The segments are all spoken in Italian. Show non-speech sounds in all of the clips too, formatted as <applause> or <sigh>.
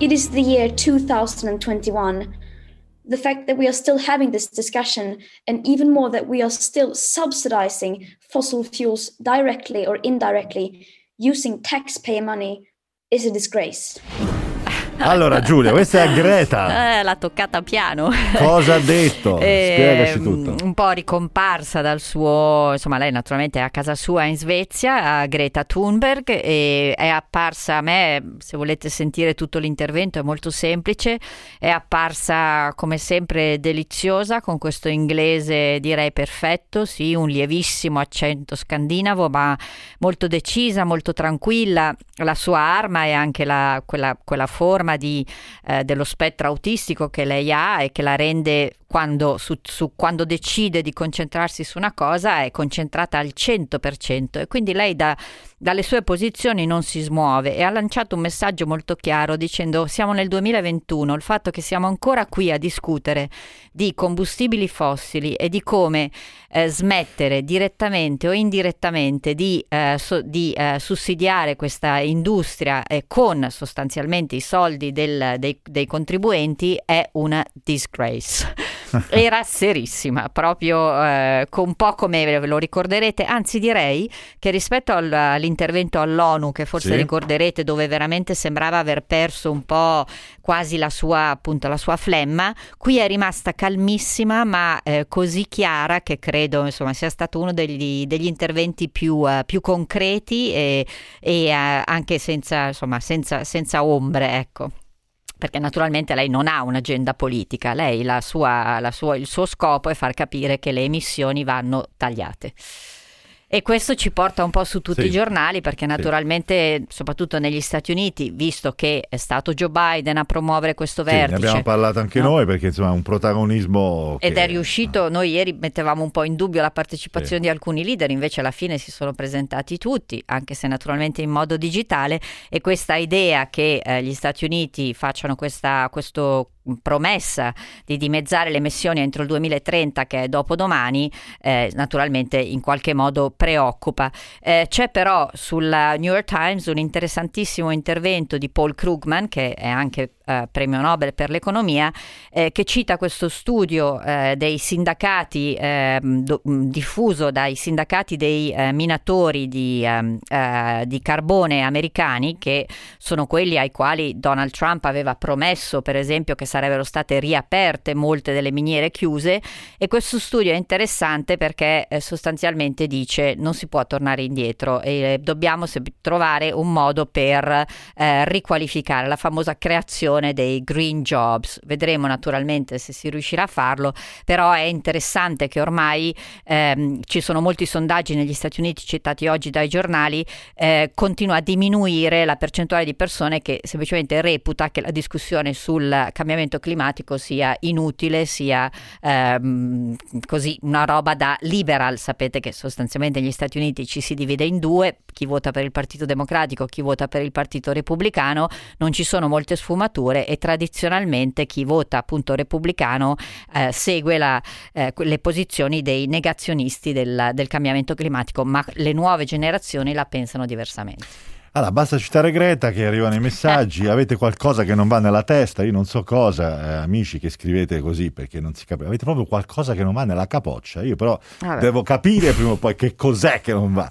It is the year 2021. The fact that we are still having this discussion, and even more that we are still subsidizing fossil fuels directly or indirectly using taxpayer money, is a disgrace. Allora Giulia, questa è <laughs> Greta. Eh, l'ha toccata piano. Cosa ha detto? <laughs> Eh, Spiegaci tutto. Un po' ricomparsa dal suo, insomma lei naturalmente è a casa sua in Svezia, a Greta Thunberg e è apparsa a me, se volete sentire tutto l'intervento è molto semplice, è apparsa come sempre deliziosa con questo inglese direi perfetto, sì, un lievissimo accento scandinavo ma molto decisa, molto tranquilla, la sua arma è anche la, quella, quella forma di, eh, dello spettro autistico che lei ha e che la rende quando, su, su, quando, decide di concentrarsi su una cosa è concentrata al 100% e quindi lei da, dalle sue posizioni non si smuove e ha lanciato un messaggio molto chiaro dicendo siamo nel 2021, il fatto che siamo ancora qui a discutere di combustibili fossili e di come eh, smettere direttamente o indirettamente di, eh, so, di eh, sussidiare questa industria con sostanzialmente i soldi del, dei, dei contribuenti è una disgrace. <laughs> era serissima, proprio eh, un po' come lo ricorderete, anzi direi che rispetto al, all'intervento all'ONU, che forse sì. ricorderete, dove veramente sembrava aver perso un po' quasi la sua, appunto, la sua flemma, qui è rimasta calmissima, ma eh, così chiara che credo insomma, sia stato uno degli, degli interventi più, uh, più, concreti e, e uh, anche senza, insomma, senza, senza ombre, ecco perché naturalmente lei non ha un'agenda politica, lei la sua, la sua, il suo scopo è far capire che le emissioni vanno tagliate. E questo ci porta un po' su tutti sì. i giornali perché naturalmente, sì. soprattutto negli Stati Uniti, visto che è stato Joe Biden a promuovere questo sì, vertice. Ne abbiamo parlato anche no? noi perché insomma è un protagonismo. Ed che... è riuscito, noi ieri mettevamo un po' in dubbio la partecipazione di alcuni leader, invece alla fine si sono presentati tutti, anche se naturalmente in modo digitale. E questa idea che eh, gli Stati Uniti facciano questa, questo promessa di dimezzare le emissioni entro il 2030 che è dopodomani eh, naturalmente in qualche modo preoccupa. Eh, c'è però sulla New York Times un interessantissimo intervento di Paul Krugman che è anche eh, premio Nobel per l'economia, eh, che cita questo studio eh, dei sindacati ehm, do, diffuso dai sindacati dei eh, minatori di, ehm, eh, di, carbone americani, che sono quelli ai quali Donald Trump aveva promesso, per esempio, che sarebbero state riaperte molte delle miniere chiuse. E questo studio è interessante perché eh, sostanzialmente dice non si può tornare indietro e dobbiamo trovare un modo per riqualificare la famosa creazione creazione dei green jobs. Vedremo naturalmente se si riuscirà a farlo, però è interessante che ormai ehm, ci sono molti sondaggi negli Stati Uniti citati oggi dai giornali, eh, continua a diminuire la percentuale di persone che semplicemente reputa che la discussione sul cambiamento climatico sia inutile, sia ehm, così una roba da liberal. Sapete che sostanzialmente negli Stati Uniti ci si divide in due, chi vota per il Partito Democratico, chi vota per il Partito Repubblicano, non ci sono molte sfumature figure e tradizionalmente chi vota appunto repubblicano eh, segue la, eh, le posizioni dei negazionisti del, del cambiamento climatico, ma le nuove generazioni la pensano diversamente. Allora, basta citare Greta che arrivano i messaggi, avete qualcosa che non va nella testa, io non so cosa, eh, amici che scrivete così perché non si capisce, avete proprio qualcosa che non va nella capoccia, io però Vabbè. devo capire prima o poi che cos'è che non va.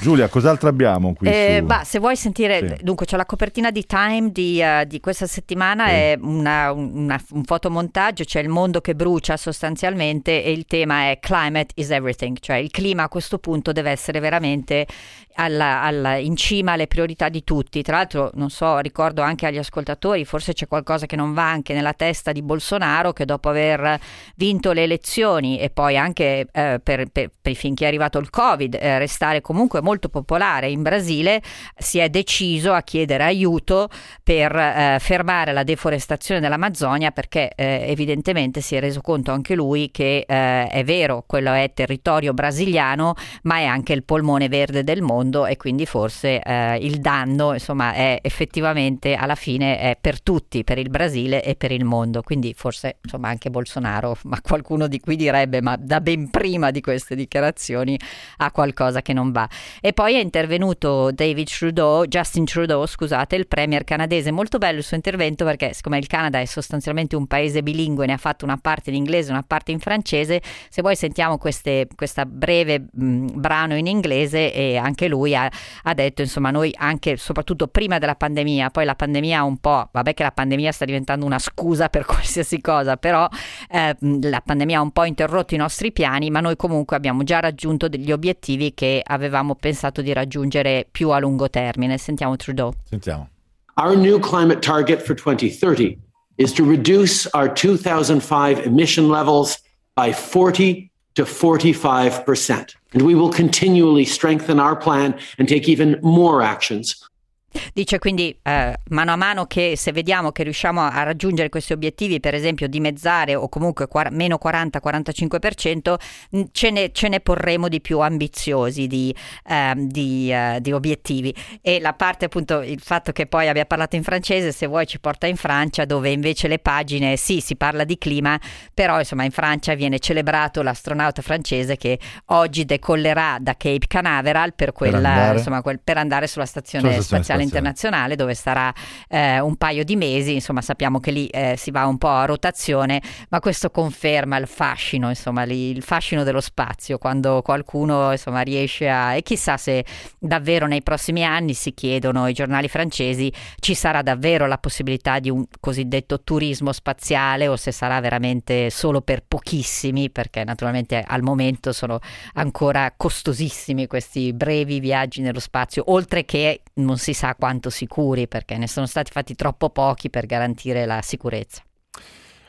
Giulia, cos'altro abbiamo qui? Eh, su... bah, se vuoi sentire, sì. dunque c'è la copertina di Time di, uh, di questa settimana, sì. è una, una, un fotomontaggio, c'è il mondo che brucia sostanzialmente e il tema è Climate is everything, cioè il clima a questo punto deve essere veramente alla, alla, in cima alle priorità di tutti. Tra l'altro, non so, ricordo anche agli ascoltatori, forse c'è qualcosa che non va anche nella testa di Bolsonaro che dopo aver vinto le elezioni e poi anche eh, per, per, per, finché è arrivato il Covid, eh, restare comunque molto popolare in Brasile, si è deciso a chiedere aiuto per eh, fermare la deforestazione dell'Amazzonia perché eh, evidentemente si è reso conto anche lui che eh, è vero, quello è territorio brasiliano, ma è anche il polmone verde del mondo mondo e quindi forse eh, il danno insomma è effettivamente alla fine è per tutti, per il Brasile e per il mondo, quindi forse insomma anche Bolsonaro, ma qualcuno di cui direbbe ma da ben prima di queste dichiarazioni ha qualcosa che non va. E poi è intervenuto David Trudeau, Justin Trudeau, scusate, il premier canadese. Molto bello il suo intervento perché siccome il Canada è sostanzialmente un paese bilingue, ne ha fatto una parte in inglese, una parte in francese, se vuoi sentiamo queste, questa breve mh, brano in inglese e anche lui ha, ha detto, insomma, noi anche soprattutto prima della pandemia, poi la pandemia un po', vabbè che la pandemia sta diventando una scusa per <laughs> qualsiasi cosa, però eh, la pandemia ha un po' interrotto i nostri piani, ma noi comunque abbiamo già raggiunto degli obiettivi che avevamo pensato di raggiungere più a lungo termine. Sentiamo Trudeau. Sentiamo. Our new climate target for 2030 is to reduce our 2005 emission levels by 40 to 45%. And we will continually strengthen our plan and take even more actions Dice quindi eh, mano a mano che se vediamo che riusciamo a raggiungere questi obiettivi, per esempio dimezzare o comunque quar- meno 40-45%, ce ne, ce ne, porremo di più ambiziosi di, eh, di, eh, di, obiettivi. E la parte appunto, il fatto che poi abbia parlato in francese, se vuoi ci porta in Francia dove invece le pagine, sì, si parla di clima, però insomma in Francia viene celebrato l'astronauta francese che oggi decollerà da Cape Canaveral per, quella, per, andare, insomma, quel, per andare sulla stazione spaziale internazionale dove starà eh, un paio di mesi, insomma sappiamo che lì eh, si va un po' a rotazione, ma questo conferma il fascino, insomma lì, il fascino dello spazio quando qualcuno insomma riesce a... e chissà se davvero nei prossimi anni si chiedono i giornali francesi ci sarà davvero la possibilità di un cosiddetto turismo spaziale o se sarà veramente solo per pochissimi perché naturalmente al momento sono ancora costosissimi questi brevi viaggi nello spazio oltre che non si sa quanto sicuri perché ne sono stati fatti troppo pochi per garantire la sicurezza.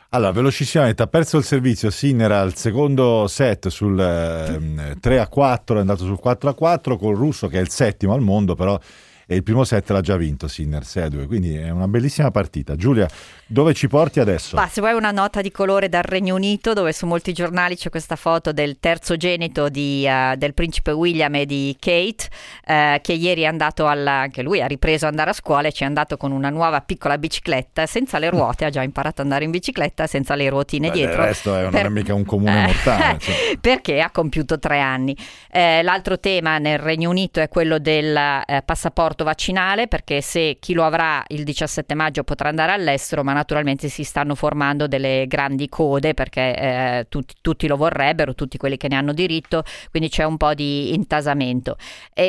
Allora, velocissimamente, ha perso il servizio Sinner al secondo set sul eh, 3 a 4, è andato sul 4 a 4 col russo che è il settimo al mondo, però e il primo set l'ha già vinto Sinner 6 a 2, quindi è una bellissima partita. Giulia, dove ci porti adesso? Bah, se vuoi una nota di colore dal Regno Unito, dove su molti giornali c'è questa foto del terzogenito di, uh, del principe William e di Kate, uh, che ieri è andato alla, anche lui ha ripreso ad andare a scuola e ci è andato con una nuova piccola bicicletta, senza le ruote, ha già imparato ad andare in bicicletta senza le ruotine Beh, dietro. Il resto è, non per... è mica un comune mortale. <laughs> Cioè. perché ha compiuto tre anni. Eh, l'altro tema nel Regno Unito è quello del eh, passaporto vaccinale, perché se chi lo avrà il 17 maggio potrà andare all'estero, ma naturalmente si stanno formando delle grandi code perché eh, tutti, tutti, lo vorrebbero, tutti quelli che ne hanno diritto, quindi c'è un po' di intasamento.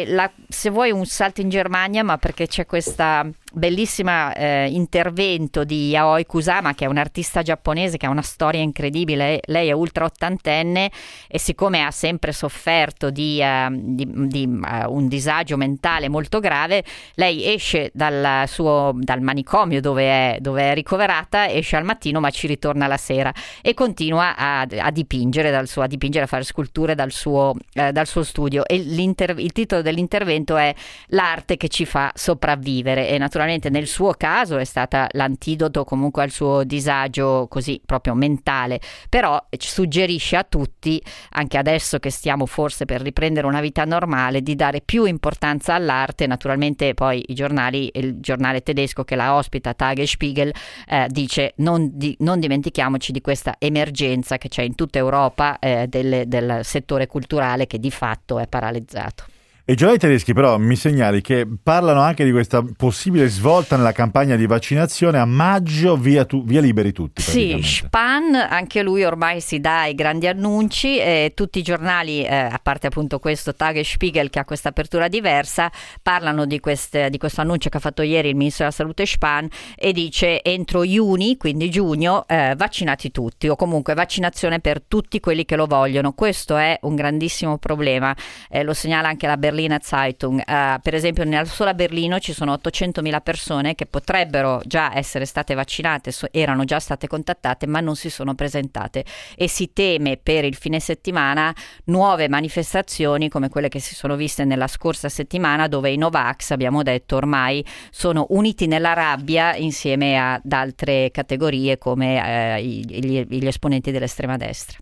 La, se vuoi un salto in Germania, ma perché c'è questa bellissima eh, intervento di Yaoi Kusama che è un'artista giapponese che ha una storia incredibile lei è ultra ottantenne e siccome ha sempre sofferto di, uh, di, di uh, un disagio mentale molto grave lei esce dal, suo, dal manicomio dove è, dove è, ricoverata esce al mattino ma ci ritorna la sera e continua a, a dipingere, suo, a dipingere a fare sculture dal suo, eh, dal suo studio. E il titolo dell'intervento è l'arte che ci fa sopravvivere. E naturalmente nel suo caso è stata l'antidoto comunque al suo disagio così proprio mentale, però suggerisce a tutti, anche adesso che stiamo forse per riprendere una vita normale, di dare più importanza all'arte. Naturalmente poi i giornali, il giornale tedesco che la ospita, Tagesspiegel, eh, dice non, di, non, dimentichiamoci di questa emergenza che c'è in tutta Europa eh, del, del settore culturale che di fatto è paralizzato. I giornali tedeschi però mi segnali che parlano anche di questa possibile svolta nella campagna di vaccinazione a maggio via, tu, via liberi tutti. Sì, Spahn, anche lui ormai si dà i grandi annunci e tutti i giornali, eh, a parte appunto questo Tagesspiegel che ha questa apertura diversa, parlano di, queste, di, questo annuncio che ha fatto ieri il ministro della salute Spahn e dice entro iuni, quindi giugno, eh, vaccinati tutti o comunque vaccinazione per tutti quelli che lo vogliono. Questo è un grandissimo problema, eh, lo segnala anche la Berlino Berliner Zeitung. Uh, per esempio, nella sola Berlino ci sono 800.000 persone che potrebbero già essere state vaccinate, so, erano già state contattate, ma non si sono presentate. E si teme per il fine settimana nuove manifestazioni come quelle che si sono viste nella scorsa settimana, dove i Novax, abbiamo detto, ormai sono uniti nella rabbia insieme ad altre categorie come eh, gli, gli esponenti dell'estrema destra.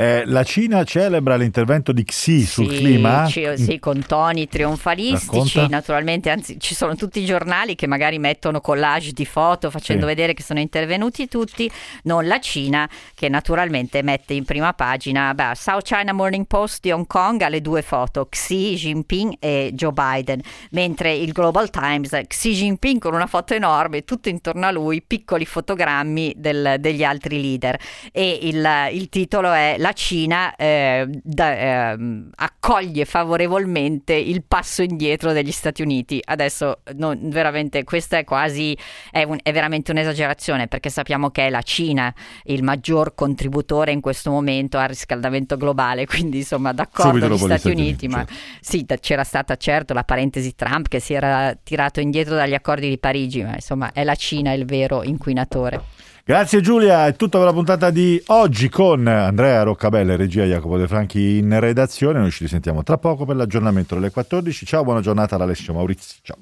Eh, la Cina celebra l'intervento di Xi sul sì, clima? Ci, sì, con toni trionfalistici, Racconta. naturalmente, anzi ci sono tutti i giornali che magari mettono collage di foto facendo Sì. vedere che sono intervenuti tutti, non la Cina che naturalmente mette in prima pagina, beh, South China Morning Post di Hong Kong ha le due foto, Xi Jinping e Joe Biden, mentre il Global Times, Xi Jinping con una foto enorme, tutto intorno a lui, piccoli fotogrammi del- degli altri leader e il, il titolo è La Cina eh, da- ehm, accoglie favorevolmente il passo indietro degli Stati Uniti. Adesso non- veramente questa è quasi è, un- è veramente un'esagerazione perché sappiamo che è la Cina il maggior contributore in questo momento al riscaldamento globale, <laughs> quindi insomma d'accordo gli Stati, Stati Uniti, Uniti, ma certo. sì, da- c'era stata certo la parentesi Trump che si era tirato indietro dagli accordi di Parigi, ma insomma è la Cina il vero inquinatore. Grazie Giulia, è tutto per la puntata di oggi con Andrea Roccabella regia Jacopo De Franchi in redazione. Noi ci risentiamo tra poco per l'aggiornamento delle 14. Ciao, buona giornata da Alessio Maurizio. Ciao.